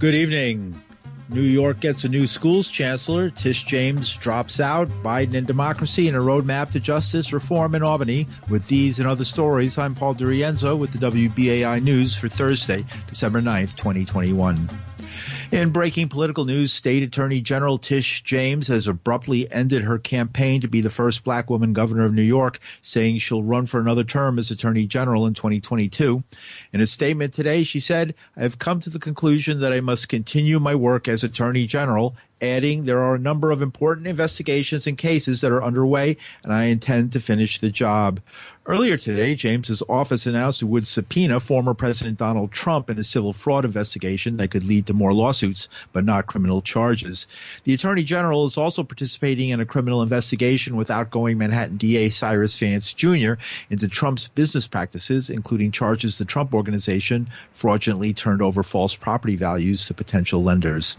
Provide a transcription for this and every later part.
Good evening. New York gets a new schools chancellor. Tish James drops out. Biden and democracy and a roadmap to justice reform in Albany. With these and other stories, I'm Paul DiRienzo with the WBAI News for Thursday, December 9th, 2021. In breaking political news, State Attorney General Tish James has abruptly ended her campaign to be the first black woman governor of New York, saying she'll run for another term as Attorney General in 2022. In a statement today, she said, I have come to the conclusion that I must continue my work as Attorney General adding there are a number of important investigations and cases that are underway, and I intend to finish the job. Earlier today, James's office announced it would subpoena former President Donald Trump in a civil fraud investigation that could lead to more lawsuits, but not criminal charges. The Attorney General is also participating in a criminal investigation with outgoing Manhattan DA Cyrus Vance Jr. into Trump's business practices, including charges the Trump organization fraudulently turned over false property values to potential lenders.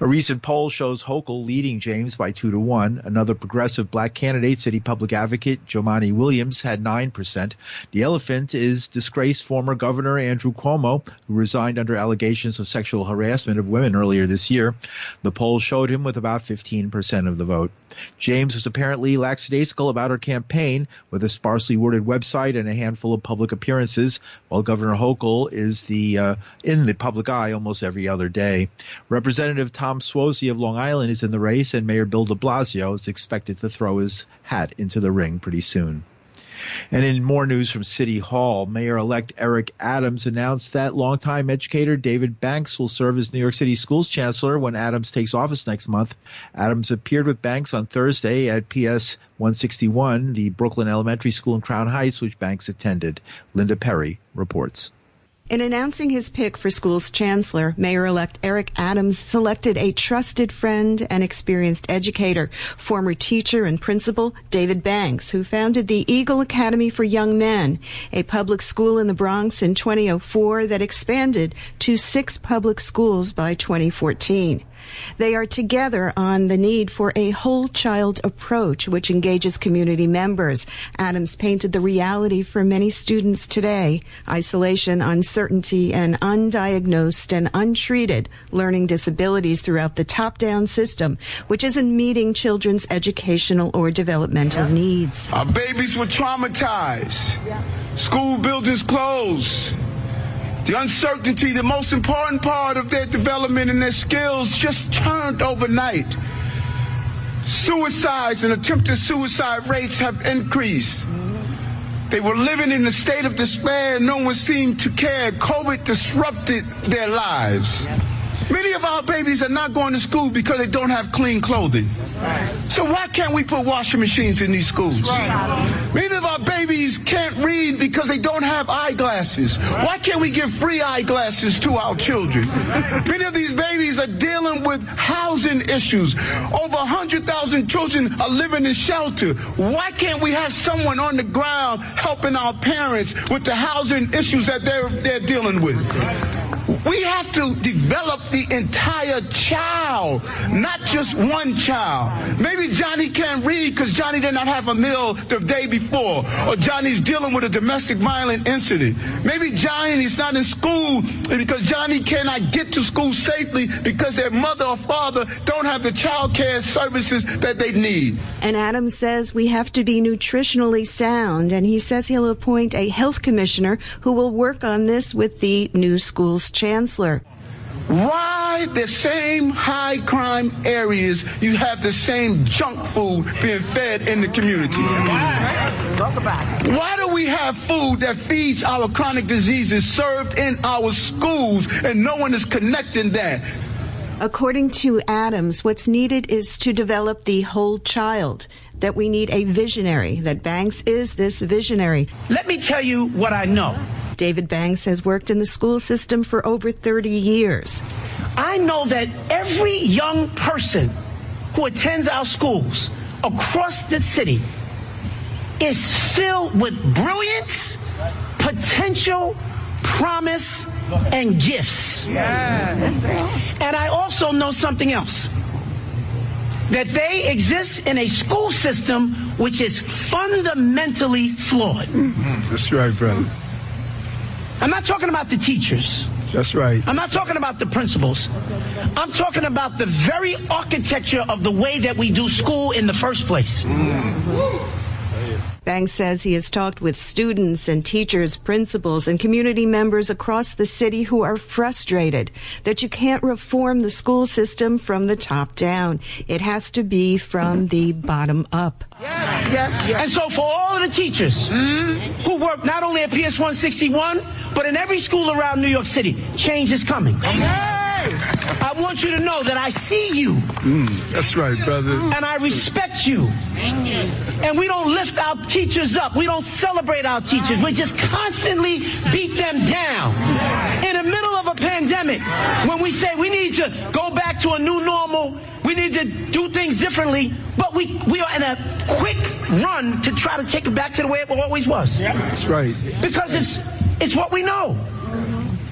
A recent poll shows Hochul leading James by two to one. Another progressive black candidate, city public advocate Jumaane Williams, had 9%. The elephant is disgraced former Governor Andrew Cuomo, who resigned under allegations of sexual harassment of women earlier this year. The poll showed him with about 15% of the vote. James was apparently lackadaisical about her campaign with a sparsely worded website and a handful of public appearances, while Governor Hochul is the uh, in the public eye almost every other day. Representative Tom Suozzi of Long Island is in the race, and Mayor Bill de Blasio is expected to throw his hat into the ring pretty soon. And in more news from City Hall, Mayor elect Eric Adams announced that longtime educator David Banks will serve as New York City Schools Chancellor when Adams takes office next month. Adams appeared with Banks on Thursday at PS 161, the Brooklyn Elementary School in Crown Heights, which Banks attended. Linda Perry reports. In announcing his pick for school's chancellor, Mayor-elect Eric Adams selected a trusted friend and experienced educator, former teacher and principal David Banks, who founded the Eagle Academy for Young Men, a public school in the Bronx in 2004 that expanded to six public schools by 2014. They are together on the need for a whole child approach, which engages community members. Adams painted the reality for many students today isolation, uncertainty, and undiagnosed and untreated learning disabilities throughout the top down system, which isn't meeting children's educational or developmental needs. Our babies were traumatized, school buildings closed. The uncertainty, the most important part of their development and their skills just turned overnight. Suicides and attempted suicide rates have increased. They were living in a state of despair. No one seemed to care. COVID disrupted their lives. Many of our babies are not going to school because they don't have clean clothing. So why can't we put washing machines in these schools? Of our babies can't read because they don't have eyeglasses. Why can't we give free eyeglasses to our children? Many of these babies are dealing with housing issues. Over 100,000 children are living in shelter. Why can't we have someone on the ground helping our parents with the housing issues that they're, they're dealing with? We have to develop the entire child, not just one child. Maybe Johnny can't read because Johnny did not have a meal the day before, or Johnny's dealing with a domestic violent incident. Maybe Johnny's not in school because Johnny cannot get to school safely because their mother or father don't have the child care services that they need. And Adams says we have to be nutritionally sound, and he says he'll appoint a health commissioner who will work on this with the new schools chancellor. Why the same high crime areas you have the same junk food being fed in the communities? Why do we have food that feeds our chronic diseases served in our schools and no one is connecting that? According to Adams, what's needed is to develop the whole child. That we need a visionary, that Banks is this visionary. Let me tell you what I know. David Banks has worked in the school system for over 30 years. I know that every young person who attends our schools across the city is filled with brilliance, potential, promise, and gifts. Yes. And I also know something else that they exist in a school system which is fundamentally flawed. Mm-hmm. That's right, brother. I'm not talking about the teachers. That's right. I'm not talking about the principals. I'm talking about the very architecture of the way that we do school in the first place. Mm. Banks says he has talked with students and teachers, principals, and community members across the city who are frustrated that you can't reform the school system from the top down. It has to be from the bottom up. Yeah, yeah, yeah. And so for all of the teachers mm. who work not only at PS 161, but in every school around New York City, change is coming. I want you to know that I see you. Mm, that's right, brother. And I respect you. And we don't lift our teachers up. We don't celebrate our teachers. We just constantly beat them down. In the middle of a pandemic, when we say we need to go back to a new normal, we need to do things differently, but we, we are in a quick run to try to take it back to the way it always was. Yeah. That's right. Because it's, it's what we know.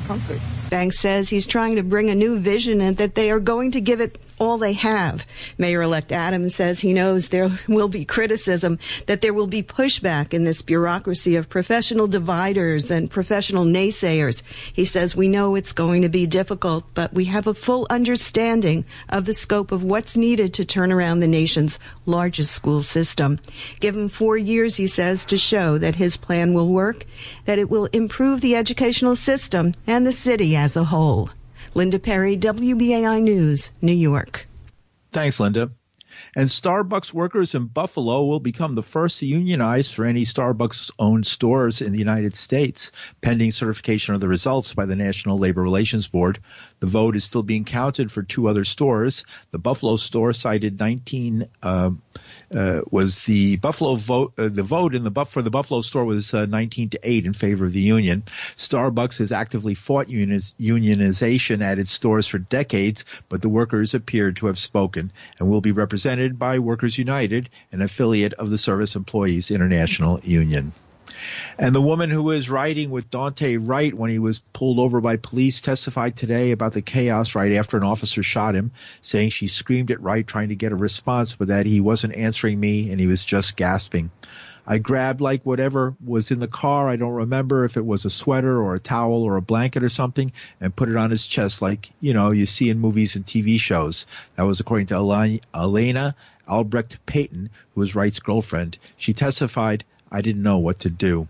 Comfort. Banks says he's trying to bring a new vision and that they are going to give it all they have. Mayor-elect Adams says he knows there will be criticism, that there will be pushback in this bureaucracy of professional dividers and professional naysayers. He says we know it's going to be difficult, but we have a full understanding of the scope of what's needed to turn around the nation's largest school system. Give him four years, he says, to show that his plan will work, that it will improve the educational system and the city as a whole. Linda Perry, WBAI News, New York. Thanks, Linda. And Starbucks workers in Buffalo will become the first to unionize for any Starbucks owned stores in the United States, pending certification of the results by the National Labor Relations Board. The vote is still being counted for two other stores. The Buffalo store cited 19 uh, uh, was the Buffalo vote. Uh, the vote in the for the Buffalo store was uh, 19 to 8 in favor of the union. Starbucks has actively fought unioniz- unionization at its stores for decades, but the workers appeared to have spoken and will be represented by Workers United, an affiliate of the Service Employees International Union. And the woman who was riding with Daunte Wright when he was pulled over by police testified today about the chaos right after an officer shot him, saying she screamed at Wright trying to get a response, but that he wasn't answering me and he was just gasping. I grabbed like whatever was in the car. I don't remember if it was a sweater or a towel or a blanket or something and put it on his chest like, you know, you see in movies and TV shows. That was according to Alayna Albrecht Payton, who was Wright's girlfriend. She testified, I didn't know what to do.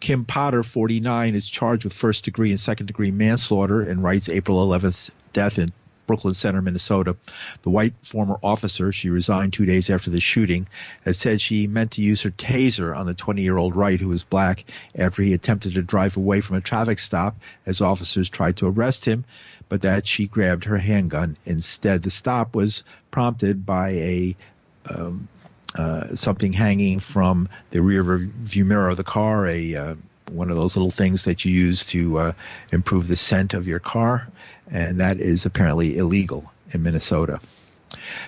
Kim Potter, 49, is charged with first degree and second degree manslaughter in Wright's April 11th death in Brooklyn Center, Minnesota. The white former officer, she resigned two days after the shooting, has said she meant to use her taser on the 20 year old Wright, who was black, after he attempted to drive away from a traffic stop as officers tried to arrest him, but that she grabbed her handgun instead. The stop was prompted by a um, uh, something hanging from the rear view mirror of the car, a uh, one of those little things that you use to uh, improve the scent of your car, and that is apparently illegal in Minnesota.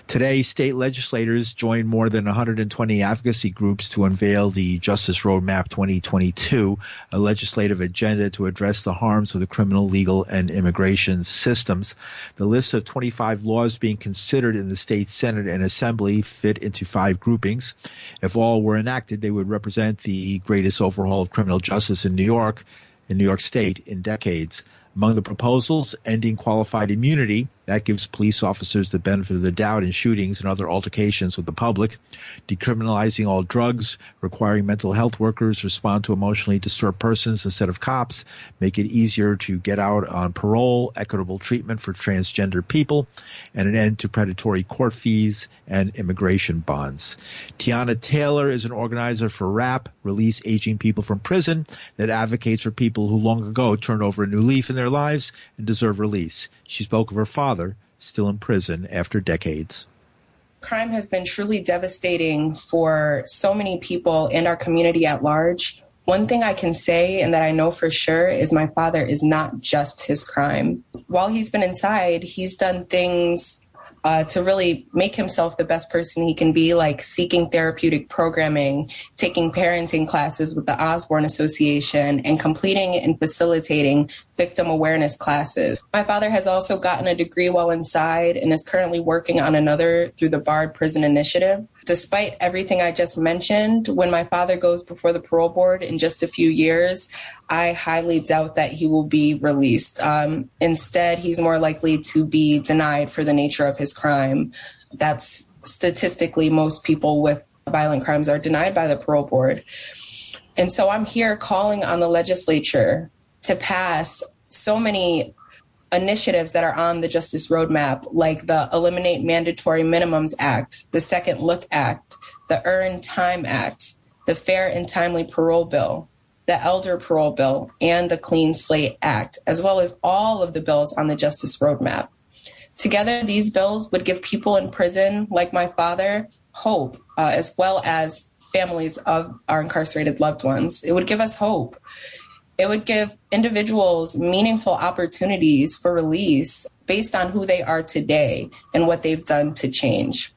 Today, state legislators joined more than 120 advocacy groups to unveil the Justice Roadmap 2022, a legislative agenda to address the harms of the criminal, legal, and immigration systems. The list of 25 laws being considered in the state Senate and Assembly fit into five groupings. If all were enacted, they would represent the greatest overhaul of criminal justice in New York, in New York State in decades. Among the proposals, ending qualified immunity, that gives police officers the benefit of the doubt in shootings and other altercations with the public. Decriminalizing all drugs, requiring mental health workers respond to emotionally disturbed persons instead of cops, make it easier to get out on parole, equitable treatment for transgender people, and an end to predatory court fees and immigration bonds. Tiana Taylor is an organizer for RAP, Release Aging People from Prison, that advocates for people who long ago turned over a new leaf in their lives and deserve release. She spoke of her father, still in prison after decades. Crime has been truly devastating for so many people and our community at large. One thing I can say and that I know for sure is my father is not just his crime. While he's been inside, he's done things uh, to really make himself the best person he can be, like seeking therapeutic programming, taking parenting classes with the Osborne Association, and completing and facilitating victim awareness classes. My father has also gotten a degree while inside and is currently working on another through the Bard Prison Initiative. Despite everything I just mentioned, when my father goes before the parole board in just a few years, I highly doubt that he will be released. Um, instead, he's more likely to be denied for the nature of his crime. That's statistically most people with violent crimes are denied by the parole board. And so I'm here calling on the legislature to pass so many initiatives that are on the Justice Roadmap, like the Eliminate Mandatory Minimums Act, the Second Look Act, the Earn Time Act, the Fair and Timely Parole Bill, the Elder Parole Bill, and the Clean Slate Act, as well as all of the bills on the Justice Roadmap. Together, these bills would give people in prison, like my father, hope, uh, as well as families of our incarcerated loved ones. It would give us hope it would give individuals meaningful opportunities for release based on who they are today and what they've done to change.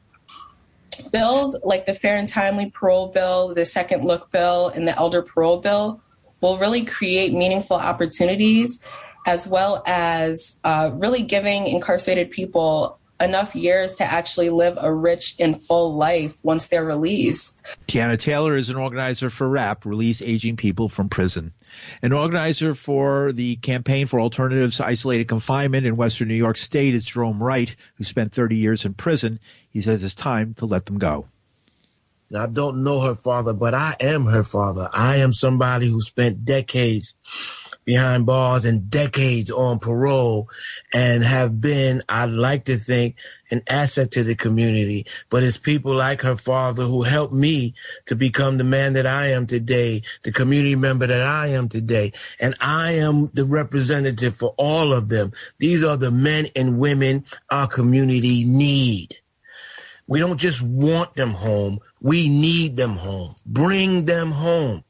Bills like the Fair and Timely Parole Bill, the Second Look Bill, and the Elder Parole Bill will really create meaningful opportunities as well as uh, really giving incarcerated people enough years to actually live a rich and full life once they're released. Tiana Taylor is an organizer for RAP, Release Aging People from Prison. An organizer for the Campaign for Alternatives to Isolated Confinement in Western New York State is Jerome Wright, who spent 30 years in prison. He says it's time to let them go. Now, I don't know her father, but I am her father. I am somebody who spent decades behind bars and decades on parole and have been, I'd like to think, an asset to the community. But it's people like her father who helped me to become the man that I am today, the community member that I am today. And I am the representative for all of them. These are the men and women our community need. We don't just want them home. We need them home. Bring them home.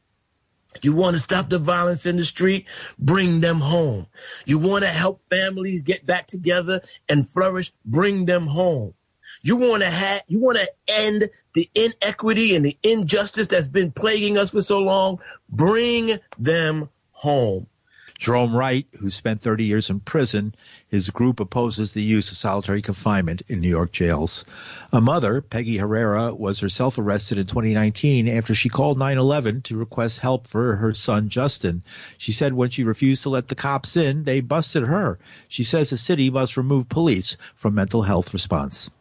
You want to stop the violence in the street? Bring them home. You want to help families get back together and flourish? Bring them home. You want to have, you want to end the inequity and the injustice that's been plaguing us for so long? Bring them home. Jerome Wright, who spent 30 years in prison, his group opposes the use of solitary confinement in New York jails. A mother, Peggy Herrera, was herself arrested in 2019 after she called 911 to request help for her son Justin. She said when she refused to let the cops in, they busted her. She says the city must remove police from mental health response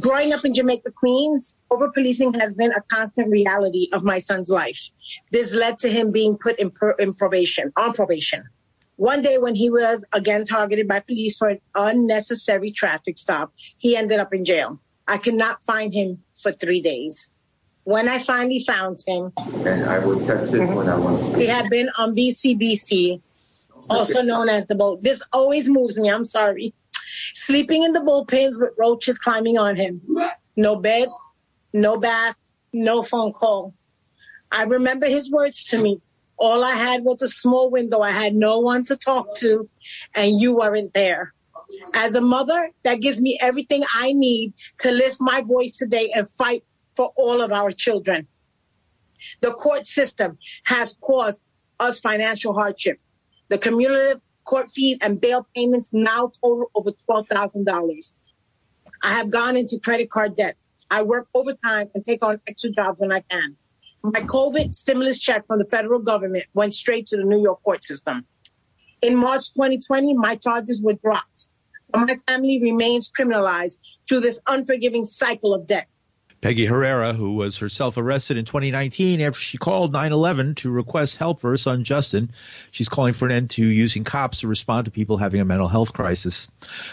growing up in Jamaica, Queens, over policing has been a constant reality of my son's life. This led to him being put in, in, probation, on probation. One day when he was again targeted by police for an unnecessary traffic stop, he ended up in jail. I could not find him for three days. When I finally found him, and I touch this mm-hmm. when I want to. He had been on VCBC, also known as the boat. This always moves me. I'm sorry sleeping in the bullpens with roaches climbing on him. No bed, no bath, no phone call. I remember his words to me. All I had was a small window. I had no one to talk to, and you weren't there. As a mother, that gives me everything I need to lift my voice today and fight for all of our children. The court system has caused us financial hardship. The cumulative court fees and bail payments now total over $12,000. I have gone into credit card debt. I work overtime and take on extra jobs when I can. My COVID stimulus check from the federal government went straight to the New York court system. In March 2020, my charges were dropped. But my family remains criminalized through this unforgiving cycle of debt. Peggy Herrera, who was herself arrested in 2019 after she called 911 to request help for her son Justin. She's calling for an end to using cops to respond to people having a mental health crisis.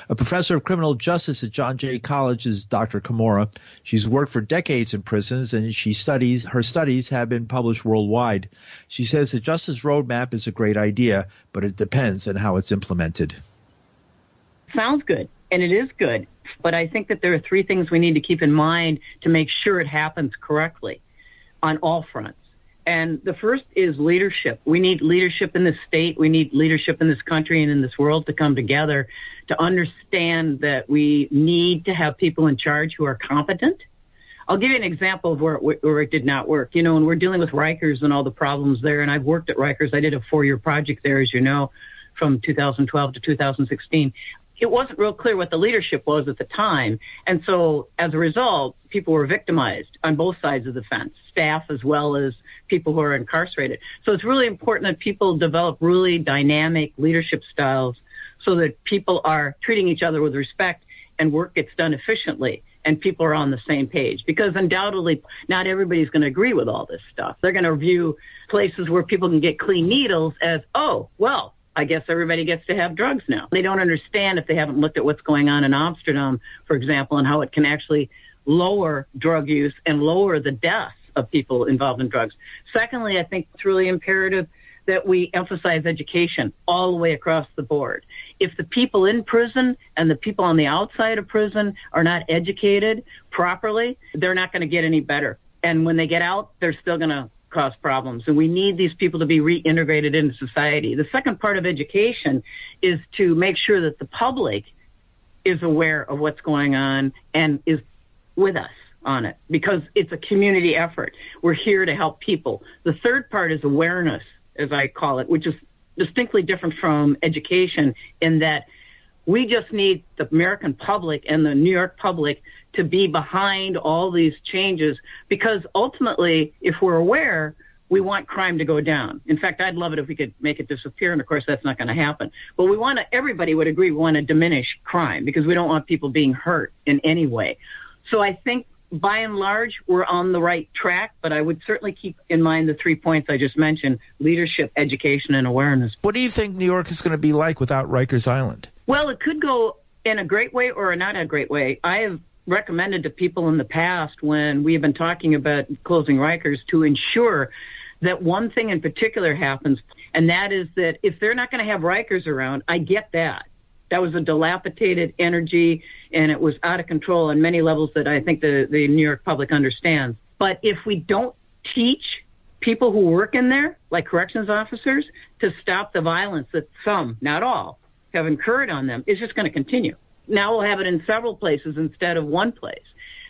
A professor of criminal justice at John Jay College is Dr. Kimora. She's worked for decades in prisons and she studies her studies have been published worldwide. She says the justice roadmap is a great idea, but it depends on how it's implemented. Sounds good, and it is good but I think that there are three things we need to keep in mind to make sure it happens correctly on all fronts. And the first is leadership. We need leadership in this state. We need leadership in this country and in this world to come together to understand that we need to have people in charge who are competent. I'll give you an example of where it, where it did not work. You know, when we're dealing with Rikers and all the problems there, and I've worked at Rikers. I did a four year project there, as you know, from 2012 to 2016 it wasn't real clear what the leadership was at the time. And so as a result, people were victimized on both sides of the fence, staff as well as people who are incarcerated. So it's really important that people develop really dynamic leadership styles so that people are treating each other with respect and work gets done efficiently and people are on the same page because undoubtedly not everybody's going to agree with all this stuff. They're going to view places where people can get clean needles as, oh, well, I guess everybody gets to have drugs now. They don't understand if they haven't looked at what's going on in Amsterdam, for example, and how it can actually lower drug use and lower the deaths of people involved in drugs. Secondly, I think it's really imperative that we emphasize education all the way across the board. If the people in prison and the people on the outside of prison are not educated properly, they're not going to get any better. And when they get out, they're still going to cause problems. And we need these people to be reintegrated into society. The second part of education is to make sure that the public is aware of what's going on and is with us on it because it's a community effort. We're here to help people. The third part is awareness, as I call it, which is distinctly different from education in that we just need the American public and the New York public to be behind all these changes because ultimately, if we're aware, we want crime to go down. In fact, I'd love it if we could make it disappear, and of course, that's not going to happen. But we want to, everybody would agree, we want to diminish crime because we don't want people being hurt in any way. So I think by and large, we're on the right track, but I would certainly keep in mind the three points I just mentioned leadership, education, and awareness. What do you think New York is going to be like without Rikers Island? Well, it could go in a great way or not a great way. I have recommended to people in the past when we have been talking about closing Rikers to ensure that one thing in particular happens, and that is that if they're not going to have Rikers around, I get that. That was a dilapidated energy and it was out of control on many levels that I think the, the New York public understands. But if we don't teach people who work in there, like corrections officers, to stop the violence that some, not all, have incurred on them, it's just going to continue. Now we'll have it in several places instead of one place.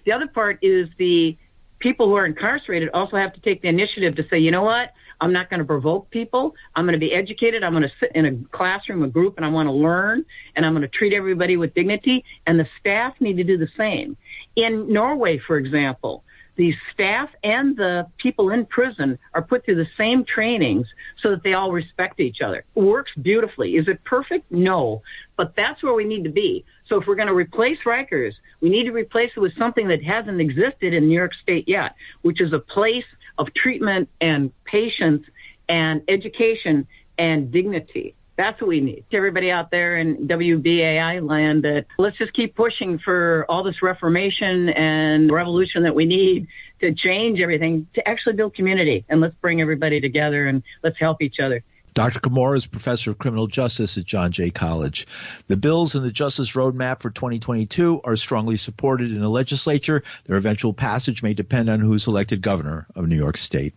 The other part is the people who are incarcerated also have to take the initiative to say, you know what? I'm not going to provoke people. I'm going to be educated. I'm going to sit in a classroom, a group, and I want to learn, and I'm going to treat everybody with dignity. And the staff need to do the same. In Norway, for example, the staff and the people in prison are put through the same trainings so that they all respect each other. It works beautifully. Is it perfect? No. But that's where we need to be. So if we're going to replace Rikers, we need to replace it with something that hasn't existed in New York State yet, which is a place of treatment and patience and education and dignity. That's what we need. To everybody out there in WBAI land, that let's just keep pushing for all this reformation and revolution that we need to change everything, to actually build community. And let's bring everybody together and let's help each other. Dr. Kimora is professor of criminal justice at John Jay College. The bills in the Justice Roadmap for 2022 are strongly supported in the legislature. Their eventual passage may depend on who's elected governor of New York State.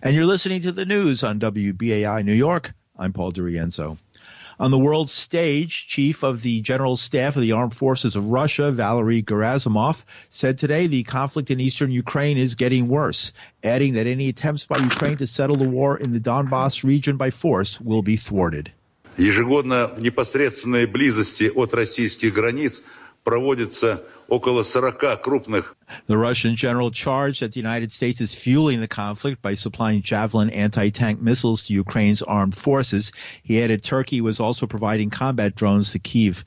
And you're listening to the news on WBAI New York. I'm Paul DiRienzo. On the world stage, Chief of the General Staff of the Armed Forces of Russia, Valery Gerasimov, said today the conflict in eastern Ukraine is getting worse, adding that any attempts by Ukraine to settle the war in the Donbass region by force will be thwarted. Ежегодно в непосредственной близости от российских границ проводится около 40 крупных. The Russian general charged that the United States is fueling the conflict by supplying Javelin anti-tank missiles to Ukraine's armed forces. He added Turkey was also providing combat drones to Kiev.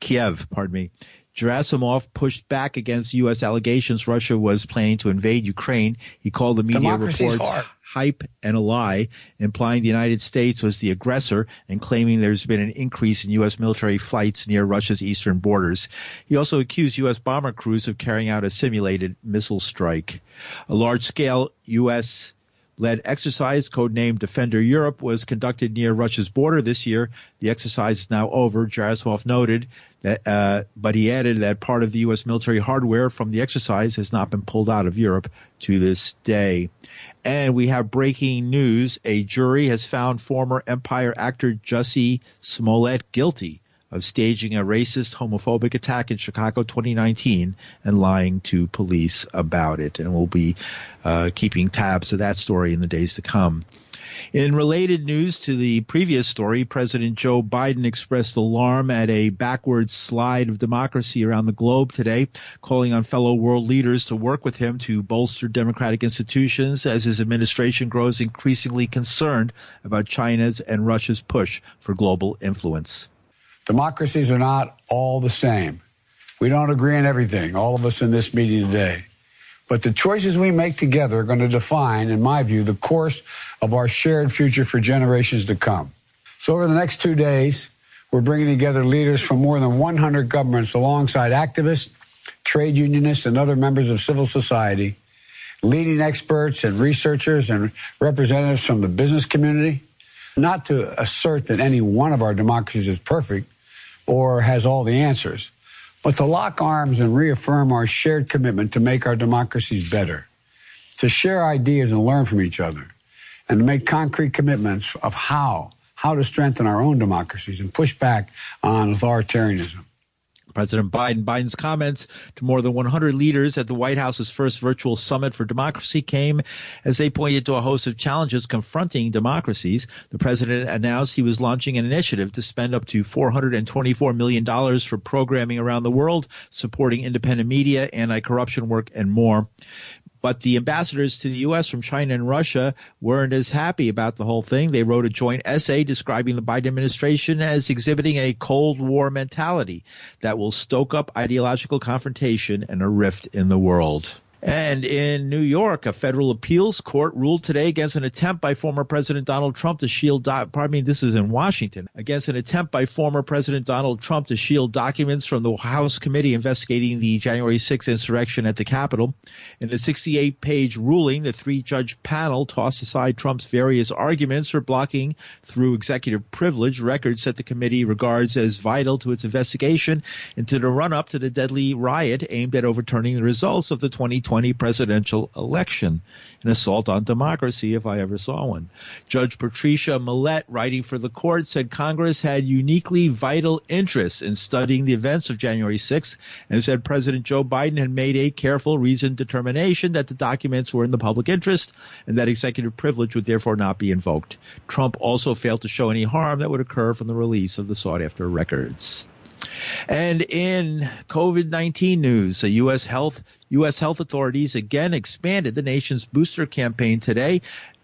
Kiev, pardon me. Gerasimov pushed back against U.S. allegations Russia was planning to invade Ukraine. He called the media Democracy's reports hard hype and a lie, implying the United States was the aggressor and claiming there's been an increase in U.S. military flights near Russia's eastern borders. He also accused U.S. bomber crews of carrying out a simulated missile strike. A large scale U.S led exercise, codenamed Defender Europe, was conducted near Russia's border this year. The exercise is now over. Gerasimov noted that, uh, but he added that part of the U.S. military hardware from the exercise has not been pulled out of Europe to this day. And we have breaking news. A jury has found former Empire actor Jussie Smollett guilty of staging a racist, homophobic attack in Chicago 2019 and lying to police about it. And we'll be uh, keeping tabs of that story in the days to come. In related news to the previous story, President Joe Biden expressed alarm at a backward slide of democracy around the globe today, calling on fellow world leaders to work with him to bolster democratic institutions as his administration grows increasingly concerned about China's and Russia's push for global influence. Democracies are not all the same. We don't agree on everything, all of us in this meeting today. But the choices we make together are going to define, in my view, the course of our shared future for generations to come. So over the next two days, we're bringing together leaders from more than 100 governments alongside activists, trade unionists, and other members of civil society, leading experts and researchers and representatives from the business community, not to assert that any one of our democracies is perfect or has all the answers, but to lock arms and reaffirm our shared commitment to make our democracies better, to share ideas and learn from each other, and to make concrete commitments of how, how to strengthen our own democracies and push back on authoritarianism. President Biden. Biden's comments to more than 100 leaders at the White House's first virtual summit for democracy came as they pointed to a host of challenges confronting democracies. The president announced he was launching an initiative to spend up to $424 million for programming around the world, supporting independent media, anti-corruption work, and more. But the ambassadors to the U.S. from China and Russia weren't as happy about the whole thing. They wrote a joint essay describing the Biden administration as exhibiting a Cold War mentality that will stoke up ideological confrontation and a rift in the world. And in New York, a federal appeals court ruled today against an attempt by former President Donald Trump to shield, do- pardon me, this is in Washington, against an attempt by former President Donald Trump to shield documents from the House committee investigating the January 6th insurrection at the Capitol. In a 68 page ruling, the three judge panel tossed aside Trump's various arguments for blocking through executive privilege records that the committee regards as vital to its investigation into the run up to the deadly riot aimed at overturning the results of the 2020 2020 presidential election, an assault on democracy if I ever saw one. Judge Patricia Millett, writing for the court, said Congress had uniquely vital interests in studying the events of January 6th and said President Joe Biden had made a careful, reasoned determination that the documents were in the public interest and that executive privilege would therefore not be invoked. Trump also failed to show any harm that would occur from the release of the sought after records. And in COVID-19 news, the U.S. health U.S. health authorities again expanded the nation's booster campaign today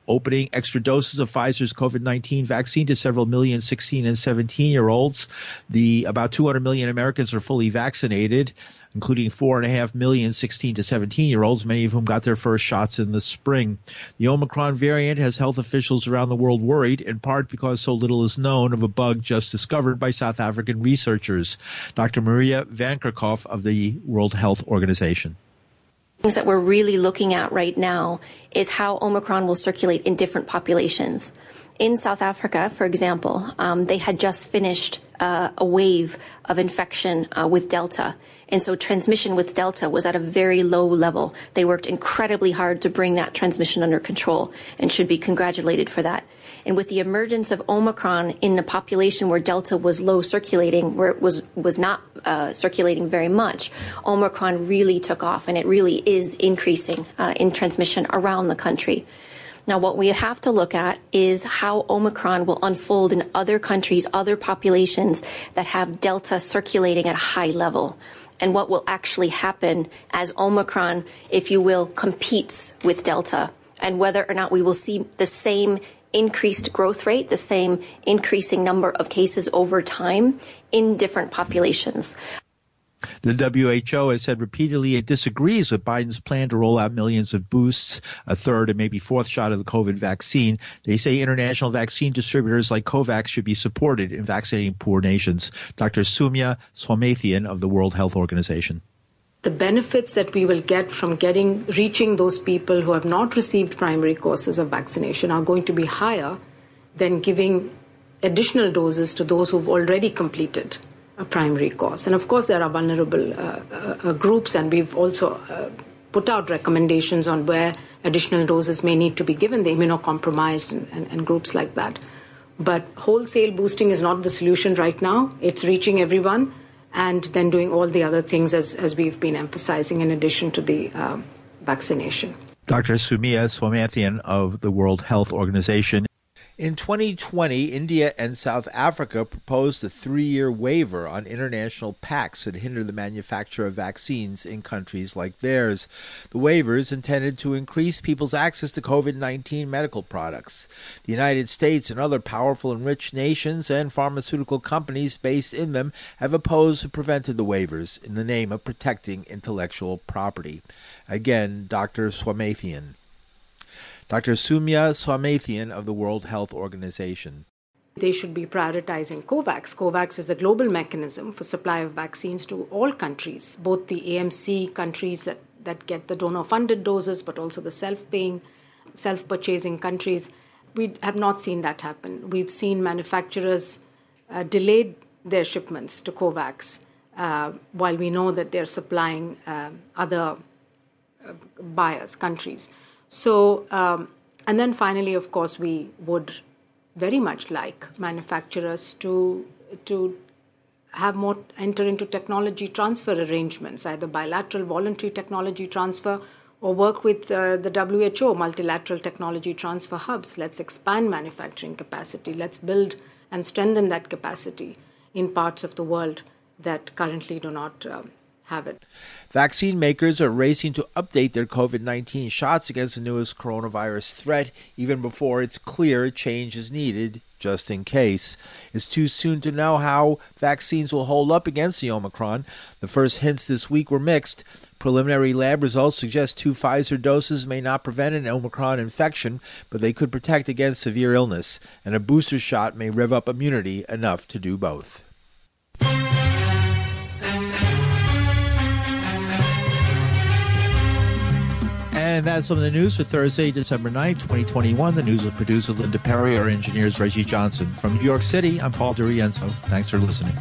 opening extra doses of Pfizer's COVID-19 vaccine to several million 16 and 17 year olds. The about 200 million Americans are fully vaccinated, including four and a half million 16 to 17 year olds, many of whom got their first shots in the spring. The Omicron variant has health officials around the world worried, in part because so little is known of a bug just discovered by South African researchers. Dr. Maria Van Kerkhove of the World Health Organization things that we're really looking at right now is how Omicron will circulate in different populations. In South Africa, for example, um, they had just finished uh, a wave of infection uh, with Delta. And so transmission with Delta was at a very low level. They worked incredibly hard to bring that transmission under control and should be congratulated for that. And with the emergence of Omicron in the population where Delta was low circulating, where it was was not uh, circulating very much, Omicron really took off, and it really is increasing uh, in transmission around the country. Now, what we have to look at is how Omicron will unfold in other countries, other populations that have Delta circulating at a high level and what will actually happen as Omicron, if you will, competes with Delta and whether or not we will see the same increased growth rate, the same increasing number of cases over time in different populations. The WHO has said repeatedly it disagrees with Biden's plan to roll out millions of boosts, a third and maybe fourth shot of the COVID vaccine. They say international vaccine distributors like COVAX should be supported in vaccinating poor nations. Dr. Soumya Swaminathan of the World Health Organization the benefits that we will get from getting reaching those people who have not received primary courses of vaccination are going to be higher than giving additional doses to those who've already completed a primary course. And of course, there are vulnerable uh, uh, groups, and we've also uh, put out recommendations on where additional doses may need to be given, the immunocompromised and, and, and groups like that. But wholesale boosting is not the solution right now. It's reaching everyone and then doing all the other things as, as we've been emphasizing in addition to the uh, vaccination. Dr. Soumya Swaminathan of the World Health Organization In 2020, India and South Africa proposed a three year waiver on international pacts that hinder the manufacture of vaccines in countries like theirs. The waivers intended to increase people's access to COVID 19 medical products. The United States and other powerful and rich nations and pharmaceutical companies based in them have opposed and prevented the waivers in the name of protecting intellectual property. Again, Dr. Swaminathan. Dr. Soumya Swaminathan of the World Health Organization. They should be prioritizing COVAX. COVAX is the global mechanism for supply of vaccines to all countries, both the AMC countries that, that get the donor funded doses, but also the self paying, self purchasing countries. We have not seen that happen. We've seen manufacturers uh, delayed their shipments to COVAX uh, while we know that they're supplying uh, other uh, buyers, countries. So, um, and then finally, of course, we would very much like manufacturers to to have more enter into technology transfer arrangements, either bilateral voluntary technology transfer or work with uh, the WHO multilateral technology transfer hubs. Let's expand manufacturing capacity. Let's build and strengthen that capacity in parts of the world that currently do not um, have it. Vaccine makers are racing to update their COVID 19 shots against the newest coronavirus threat even before it's clear a change is needed just in case. It's too soon to know how vaccines will hold up against the Omicron. The first hints this week were mixed. Preliminary lab results suggest two Pfizer doses may not prevent an Omicron infection, but they could protect against severe illness, and a booster shot may rev up immunity enough to do both. And that's some of the news for Thursday, December 9th, 2021. The news was produced with Linda Perry, our engineers Reggie Johnson. From New York City, I'm Paul DiRienzo. Thanks for listening.